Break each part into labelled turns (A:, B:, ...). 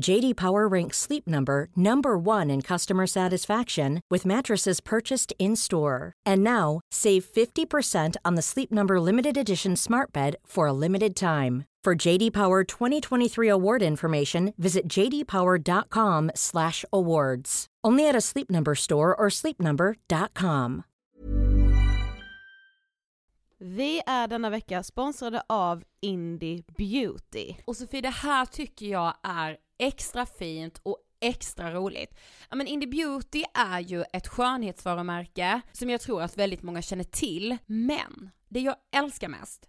A: JD Power ranks Sleep Number number 1 in customer satisfaction with mattresses purchased in-store. And now, save 50% on the Sleep Number limited edition Smart Bed for a limited time. For JD Power 2023 award information, visit jdpower.com/awards. Only at a Sleep Number store or sleepnumber.com.
B: Vi är denna vecka sponsrade av Indie Beauty.
C: Och Sofie, det här tycker jag är extra fint och extra roligt. Ja men Indie Beauty är ju ett skönhetsvarumärke som jag tror att väldigt många känner till, men det jag älskar mest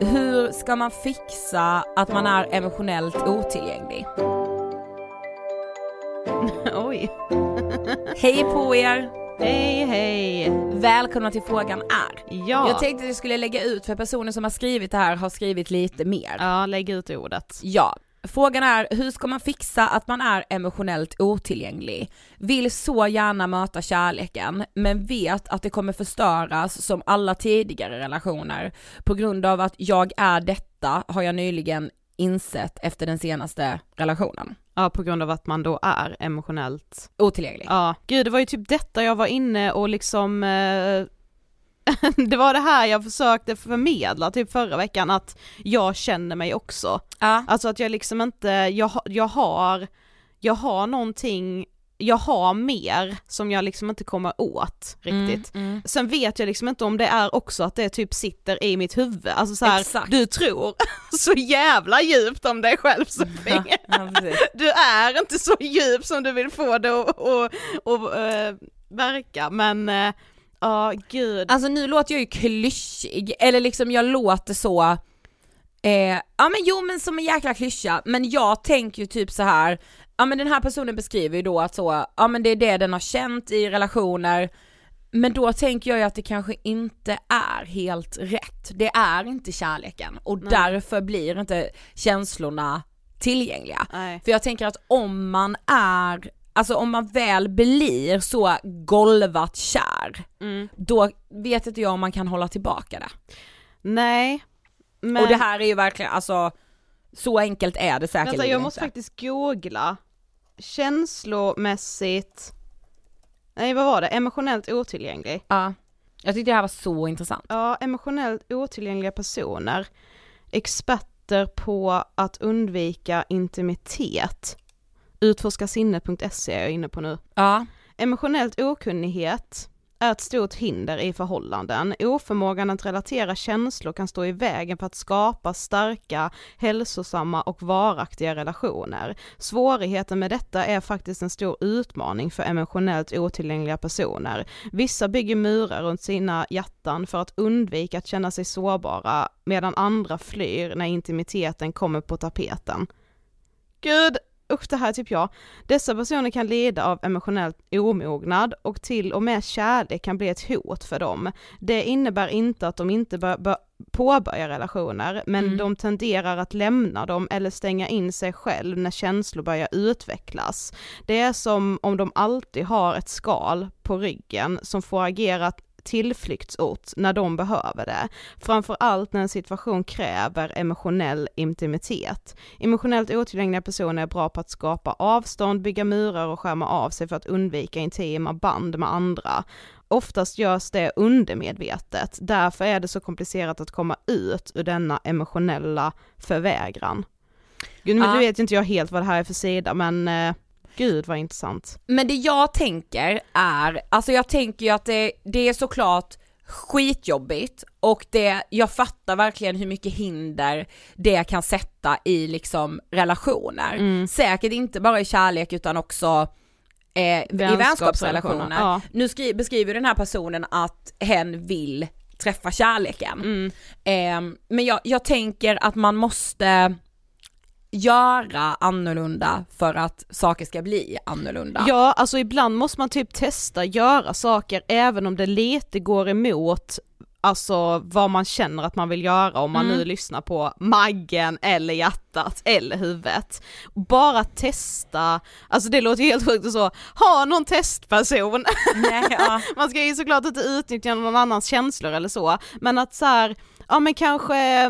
C: hur ska man fixa att man är emotionellt otillgänglig?
B: Oj.
C: hej på er!
B: Hej hej!
C: Välkomna till Frågan är.
B: Ja.
C: Jag tänkte att jag skulle lägga ut, för personen som har skrivit det här har skrivit lite mer.
B: Ja, lägg ut ordet.
C: Ja, Frågan är, hur ska man fixa att man är emotionellt otillgänglig? Vill så gärna möta kärleken, men vet att det kommer förstöras som alla tidigare relationer. På grund av att jag är detta har jag nyligen insett efter den senaste relationen.
B: Ja, på grund av att man då är emotionellt
C: otillgänglig.
B: Ja, gud det var ju typ detta jag var inne och liksom eh det var det här jag försökte förmedla typ förra veckan, att jag känner mig också.
C: Ja.
B: Alltså att jag liksom inte, jag, jag har, jag har någonting jag har mer som jag liksom inte kommer åt riktigt.
C: Mm, mm.
B: Sen vet jag liksom inte om det är också att det typ sitter i mitt huvud, alltså så här, du tror så jävla djupt om dig själv Sofie. Ja, ja, du är inte så djup som du vill få det att äh, verka men äh, Ja, oh, gud.
C: Alltså nu låter jag ju klyschig, eller liksom jag låter så, eh, ja men jo men som en jäkla klyscha, men jag tänker ju typ så här ja men den här personen beskriver ju då att så, ja men det är det den har känt i relationer, men då tänker jag ju att det kanske inte är helt rätt. Det är inte kärleken och
B: Nej.
C: därför blir inte känslorna tillgängliga.
B: Nej.
C: För jag tänker att om man är, alltså om man väl blir så golvat kär,
B: Mm.
C: då vet inte jag om man kan hålla tillbaka det.
B: Nej. Men...
C: Och det här är ju verkligen, alltså så enkelt är det säkerligen
B: Vänta jag måste
C: inte.
B: faktiskt googla. Känslomässigt, nej vad var det, emotionellt otillgänglig.
C: Ja. Jag tyckte det här var så intressant.
B: Ja, emotionellt otillgängliga personer, experter på att undvika intimitet. Utforskarsinne.se är jag inne på nu.
C: Ja.
B: Emotionellt okunnighet är ett stort hinder i förhållanden. Oförmågan att relatera känslor kan stå i vägen för att skapa starka, hälsosamma och varaktiga relationer. Svårigheten med detta är faktiskt en stor utmaning för emotionellt otillgängliga personer. Vissa bygger murar runt sina hjärtan för att undvika att känna sig sårbara, medan andra flyr när intimiteten kommer på tapeten. Gud, usch det här är typ jag. Dessa personer kan lida av emotionell omognad och till och med kärlek kan bli ett hot för dem. Det innebär inte att de inte bör, bör påbörja relationer, men
C: Mm.
B: de tenderar att lämna dem eller stänga in sig själv när känslor börjar utvecklas. Det är som om de alltid har ett skal på ryggen som får agera tillflyktsort när de behöver det. Framförallt när en situation kräver emotionell intimitet. Emotionellt otillgängliga personer är bra på att skapa avstånd, bygga murar och skärma av sig för att undvika intima band med andra. Oftast görs det undermedvetet, därför är det så komplicerat att komma ut ur denna emotionella förvägran. Gud, nu
C: Ja.
B: vet inte jag helt vad det här är för sida, men eh, gud vad intressant.
C: Men det jag tänker är, alltså jag tänker ju att det, det är såklart skitjobbigt och det, jag fattar verkligen hur mycket hinder det kan sätta i liksom relationer.
B: Mm.
C: Säkert inte bara i kärlek utan också eh, i vänskapsrelationer.
B: Ja.
C: Nu skri- beskriver den här personen att hen vill träffa kärleken.
B: Mm.
C: Eh, men jag, jag tänker att man måste göra annorlunda för att saker ska bli annorlunda.
B: Ja, alltså ibland måste man typ testa göra saker även om det lite går emot Alltså vad man känner att man vill göra om man
C: Mm.
B: nu lyssnar på maggen eller hjärtat eller huvudet. Bara testa, alltså det låter ju helt sjukt och så, ha någon testperson.
C: Nej, ja.
B: man ska ju såklart inte utnyttja någon annans känslor eller så, men att så här, ja men kanske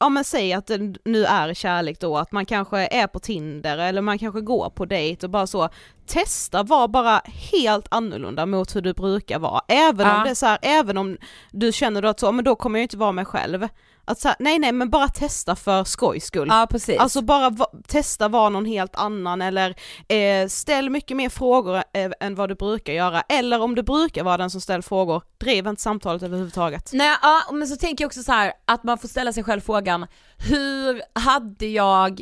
B: Ja men säg att det nu är kärlek då, att man kanske är på Tinder eller man kanske går på dejt och bara så testa var bara helt annorlunda mot hur du brukar vara. Även
C: Ja.
B: om det är så här, även om du känner då att så, men då kommer jag inte vara mig själv. Att så här, nej nej men bara testa för skojs skull.
C: ja precis.
B: Alltså bara va- testa vara någon helt annan eller eh, ställ mycket mer frågor eh, än vad du brukar göra. Eller om du brukar vara den som ställer frågor, driv inte samtalet överhuvudtaget.
C: Nej, ja, men så tänker jag också så här att man får ställa sig själv frågan, hur hade jag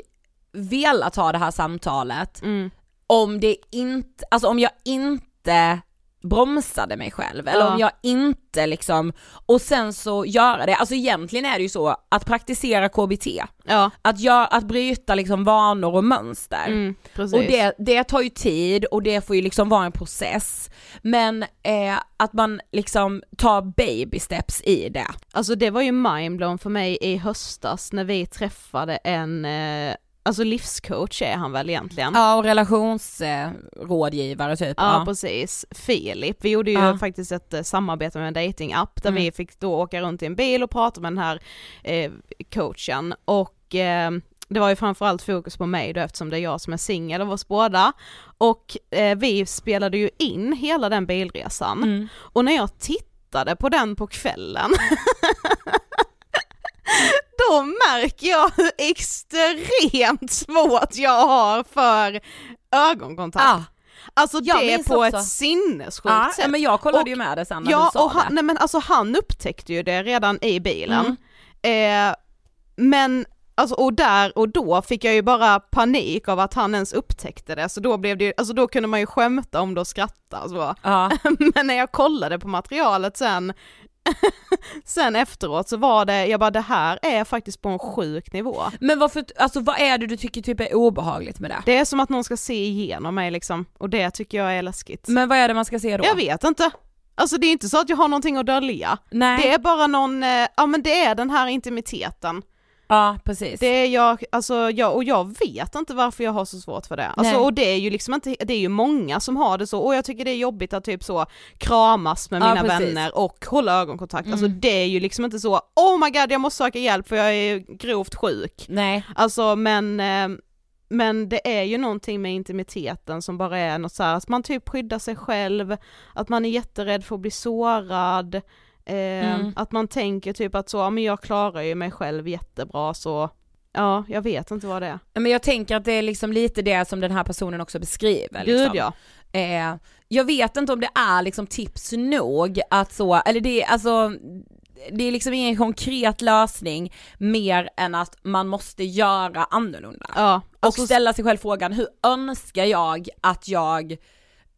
C: velat ha det här samtalet
B: Mm.
C: om det inte, alltså om jag inte bromsade mig själv eller
B: Ja.
C: om jag inte liksom, och sen så göra det, alltså egentligen är det ju så att praktisera KBT,
B: Ja,
C: att, gör, att bryta liksom vanor och mönster.
B: mm.
C: Och det, det tar ju tid och det får ju liksom vara en process. Men eh, att man liksom tar baby steps i det.
B: Alltså det var ju mindblown för mig i höstas när vi träffade en, eh, alltså livscoach är han väl egentligen?
C: Ja och relationsrådgivare typ.
B: Ja, precis, Filip. Vi gjorde ju
C: Ja.
B: faktiskt ett eh, samarbete med en datingapp där
C: Mm.
B: vi fick då åka runt i en bil och prata med den här eh, coachen och eh, det var ju framförallt fokus på mig då eftersom det är jag som är singel av oss båda och eh, vi spelade ju in hela den bilresan
C: Mm.
B: och när jag tittade på den på kvällen då märker jag hur extremt svårt jag har för ögonkontakt.
C: Ja,
B: Alltså
C: Jag
B: det på
C: också.
B: ett sinnessjukt
C: ja,
B: sätt.
C: men jag kollade
B: Och-
C: ju med det sen när
B: Ja,
C: du sa
B: och han,
C: det.
B: nej men alltså han upptäckte ju det redan i bilen.
C: Mm.
B: Eh, men Alltså och där och då fick jag ju bara panik av att han ens upptäckte det, så då blev det ju, alltså då kunde man ju skämta om det och skratta och så.
C: Ja.
B: Men när jag kollade på materialet sen, sen efteråt så var det, jag bara det här är faktiskt på en sjuk nivå.
C: Men varför, alltså vad är det du tycker typ är obehagligt med det?
B: Det är som att någon ska se igenom mig liksom, och det tycker jag är läskigt.
C: Men vad är det man ska se då?
B: Jag vet inte. Alltså det är inte så att jag har någonting att dölja.
C: Nej.
B: Det är bara någon, eh, ja men det är den här intimiteten.
C: Ja precis.
B: Det är jag, alltså jag, och jag vet inte varför jag har så svårt för det. Alltså,
C: Nej.
B: och det är ju liksom inte, det är ju många som har det så, och jag tycker det är jobbigt att typ så kramas med
C: Ja,
B: mina
C: precis.
B: vänner och hålla ögonkontakt. Alltså
C: Mm.
B: det är ju liksom inte så, oh my god jag måste söka hjälp för jag är grovt sjuk.
C: Nej.
B: Alltså men, eh, men det är ju någonting med intimiteten som bara är något så här, att man typ skyddar sig själv, att man är jätterädd för att bli sårad, eh,
C: Mm.
B: att man tänker typ att så, ja men jag klarar ju mig själv jättebra så, ja jag vet inte vad det är.
C: Men jag tänker att det är liksom lite det som den här personen också beskriver.
B: Gud
C: Liksom.
B: ja.
C: Eh, jag vet inte om det är liksom tips nog att så, eller det är alltså det är liksom ingen konkret lösning mer än att man måste göra annorlunda.
B: Ja, alltså,
C: och ställa sig själv frågan, hur önskar jag att jag,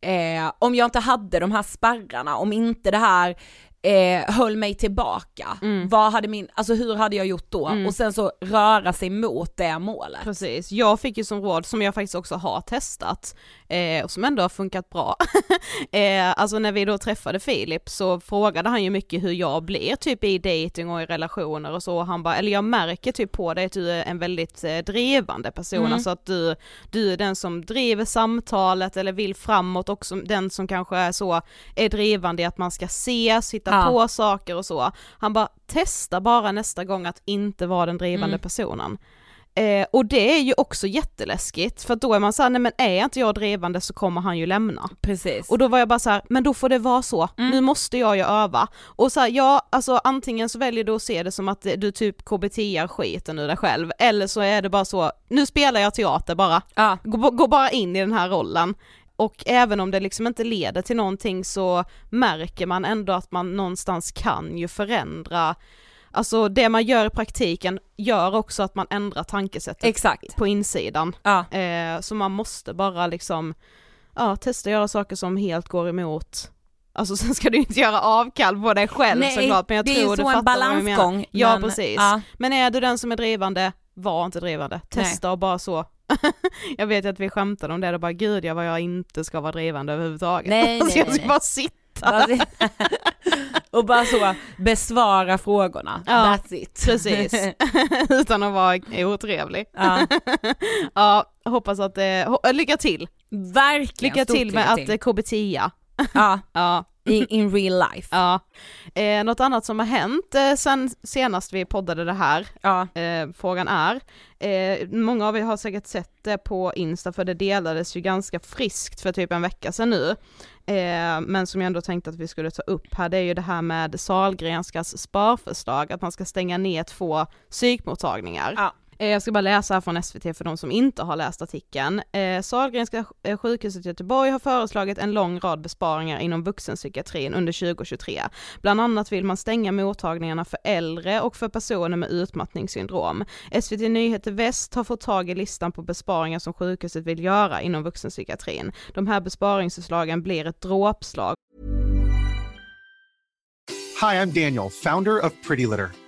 C: eh, om jag inte hade de här spärrarna, om inte det här eh, höll mig tillbaka,
B: Mm.
C: vad hade min, alltså hur hade jag gjort då? Och sen så röra sig mot det målet.
B: Precis, jag fick ju som råd, som jag faktiskt också har testat, eh, och som ändå har funkat bra, eh, alltså när vi då träffade Filip så frågade han ju mycket hur jag blir typ i dating och i relationer och så, och han bara, eller jag märker typ på dig att du är en väldigt eh, drivande person,
C: Mm.
B: alltså att du, du är den som driver samtalet eller vill framåt, också den som kanske är så, är drivande i att man ska ses, hitta
C: Ja.
B: på saker och så. Han bara, testa bara nästa gång att inte vara den drivande
C: Mm.
B: personen. Eh, och det är ju också jätteläskigt för då är man såhär, nej men är inte jag drivande så kommer han ju lämna.
C: Precis.
B: Och då var jag bara så här, men då får det vara så,
C: Mm.
B: nu måste jag ju öva. Och så här, ja, alltså antingen så väljer du att se det som att du typ KBT-ar skiten ur dig själv, eller så är det bara så, nu spelar jag teater bara,
C: ja.
B: gå, gå bara in i den här rollen. Och även om det liksom inte leder till någonting så märker man ändå att man någonstans kan ju förändra, alltså det man gör i praktiken gör också att man ändrar tankesättet
C: Exakt.
B: på insidan.
C: Ja.
B: Eh, så man måste bara liksom, ja testa göra saker som helt går emot Alltså sen ska du inte göra avkall på dig själv
C: Nej,
B: såklart men jag
C: det är
B: tror
C: ju
B: du
C: så
B: fattar
C: en
B: vad jag menar.
C: balansgång.
B: Ja
C: men-
B: precis.
C: Ja.
B: Men är du den som är drivande, var inte drivande. Testa och bara så. jag vet att vi skämtade om det och bara gud jag vad jag inte ska vara drivande överhuvudtaget.
C: Nej, nej,
B: jag ska
C: nej.
B: bara sitta.
C: Och bara så besvara frågorna.
B: Ja,
C: That's it.
B: Precis. Utan att vara otrevlig.
C: ja,
B: ja, hoppas att det, ho- lycka till.
C: verkligen.
B: Lycka till med
C: lycka
B: att KBT.
C: Ja,
B: Ja.
C: In, in real life.
B: Ja. Eh, något annat som har hänt eh, sen senast vi poddade det här,
C: Ja.
B: eh, frågan är, eh, många av er har säkert sett det på Insta för det delades ju ganska friskt för typ en vecka sedan nu, eh, men som jag ändå tänkte att vi skulle ta upp här, det är ju det här med Sahlgrenskas sparförslag, att man ska stänga ner två psykmottagningar.
C: Ja.
B: Eh, jag ska bara läsa här från SVT för de som inte har läst artikeln. Eh, Sahlgrenska eh, sjukhuset i Göteborg har föreslagit en lång rad besparingar inom vuxenpsykiatrin under 2023. Bland annat vill man stänga mottagningarna för äldre och för personer med utmattningssyndrom. SVT Nyheter Väst har fått tag i listan på besparingar som sjukhuset vill göra inom vuxenpsykiatrin. De här besparingsförslagen blir ett dråpslag
D: Hi, I'm Daniel, founder of Pretty Litter.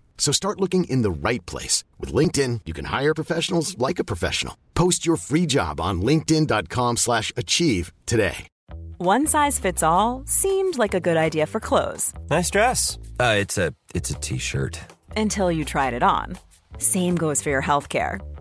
E: So start looking in the right place. With LinkedIn, you can hire professionals like a professional. Post your free job on linkedin.com slash achieve today.
F: One size fits all seemed like a good idea for clothes
G: Nice dress. Uh, it's a it's a t-shirt.
F: until you tried it on. Same goes for your healthcare.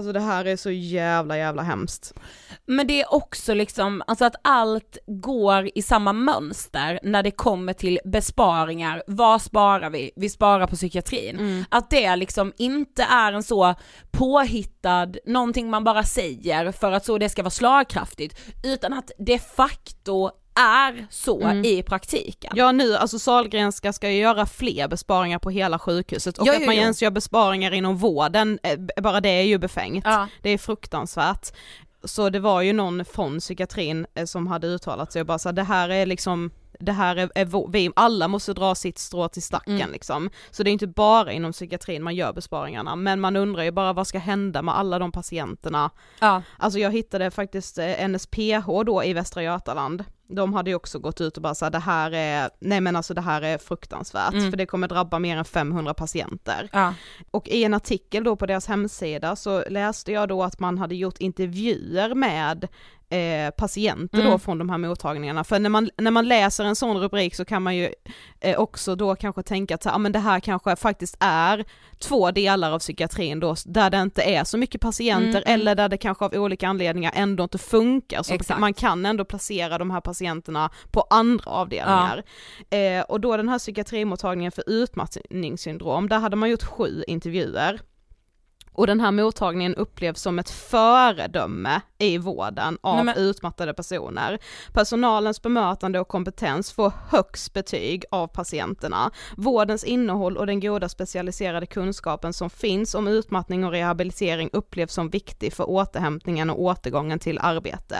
B: Alltså det här är så jävla jävla hemskt.
C: Men det är också liksom, alltså att allt går i samma mönster när det kommer till besparingar, vad sparar vi? Vi sparar på psykiatrin.
B: Mm.
C: Att det liksom inte är en så påhittad, någonting man bara säger för att så det ska vara slagkraftigt, utan att de facto är så
B: Mm.
C: i praktiken.
B: Ja nu, alltså Sahlgrenska ska ju göra fler besparingar på hela sjujukhuset och
C: Ja,
B: att
C: jo,
B: man
C: jo.
B: ens gör besparingar inom vården, eh, bara det är ju befängt.
C: Ja.
B: Det är fruktansvärt. Så det var ju någon från psykiatrin eh, som hade uttalat sig och bara så det här är liksom det här är, är vå- vi alla måste dra sitt strå till stacken
C: Mm.
B: liksom. Så det är inte bara inom psykiatrin man gör besparingarna, men man undrar ju bara vad ska hända med alla de patienterna
C: Ja.
B: Alltså jag hittade faktiskt eh, NSPH då i Västra Götaland. De hade ju också gått ut och bara sagt det här är, nej men alltså det här är fruktansvärt
C: Mm.
B: för det kommer drabba mer än 500 patienter.
C: Ja.
B: Och i en artikel då på deras hemsida så läste jag då att man hade gjort intervjuer med eh, patienter då
C: Mm.
B: från de här mottagningarna. För när man, när man läser en sån rubrik så kan man ju eh, också då kanske tänka att ah, men det här kanske faktiskt är två delar av psykiatrin då, där det inte är så mycket patienter
C: Mm.
B: eller där det kanske av olika anledningar ändå inte funkar. Så
C: Exakt.
B: man kan ändå placera de här patienterna på andra avdelningar. Eh, och då den här psykiatrimottagningen för utmattningssyndrom, där hade man gjort sju intervjuer. Och den här mottagningen upplevs som ett föredöme i vården av
C: Nej, men-
B: utmattade personer. Personalens bemötande och kompetens får högst betyg av patienterna. Vårdens innehåll och den goda specialiserade kunskapen som finns om utmattning och rehabilitering upplevs som viktig för återhämtningen och återgången till arbete.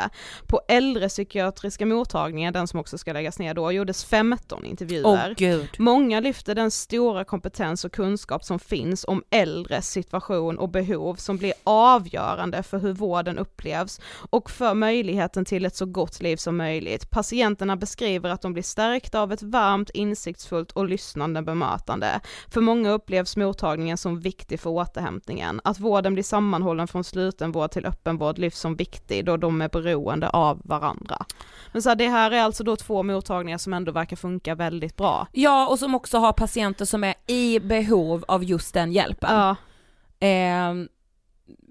B: På äldrepsykiatriska mottagningen, den som också ska läggas ner då, gjordes 15 intervjuer.
C: Gud.
B: Många lyfter den stora kompetens och kunskap som finns om äldres situation och behov som blir avgörande för hur vården upplevs och för möjligheten till ett så gott liv som möjligt. Patienterna beskriver att de blir stärkta av ett varmt, insiktsfullt och lyssnande bemötande. För många upplevs mottagningen som viktig för återhämtningen. Att vården blir sammanhållen från slutenvård till öppenvård lyfts som viktig då de är beroende av varandra. Men så här, det här är alltså då två mottagningar som ändå verkar funka väldigt bra.
C: Ja och som också har patienter som är i behov av just den hjälpen.
B: Ja.
C: Eh,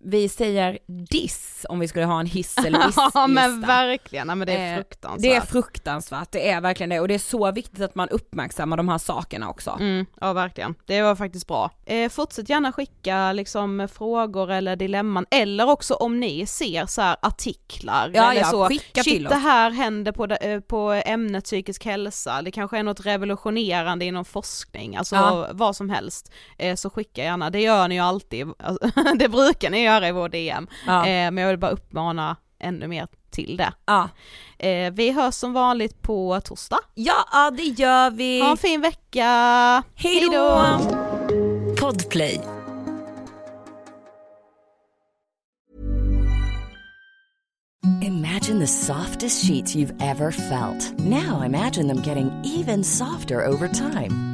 C: vi säger diss om vi skulle ha en hiss eller diss
B: Ja men verkligen, ja, men det är
C: Eh,
B: fruktansvärt.
C: Det är fruktansvärt, det är verkligen det. Och det är så viktigt att man uppmärksammar de här sakerna också.
B: Mm, ja verkligen, det var faktiskt bra. Eh, fortsätt gärna skicka liksom frågor eller dilemman, eller också om ni ser så här artiklar
C: Ja,
B: eller
C: ja,
B: så,
C: skicka
B: shit
C: till
B: det
C: oss.
B: här händer på, det, eh, på ämnet psykisk hälsa, det kanske är något revolutionerande inom forskning, alltså
C: Ja.
B: vad som helst, eh, så skicka gärna, det gör ni ju alltid, alltså, det brukar ni göra i vår DM,
C: Ja.
B: eh, men jag vill bara uppmana ännu mer till det.
C: Ja.
B: Eh, vi hörs som vanligt på torsdag.
C: ja, det gör vi.
B: Ha en fin vecka!
C: Hej då!
G: Podplay. Imagine the softest sheets you've ever felt. Now imagine them getting even softer over time.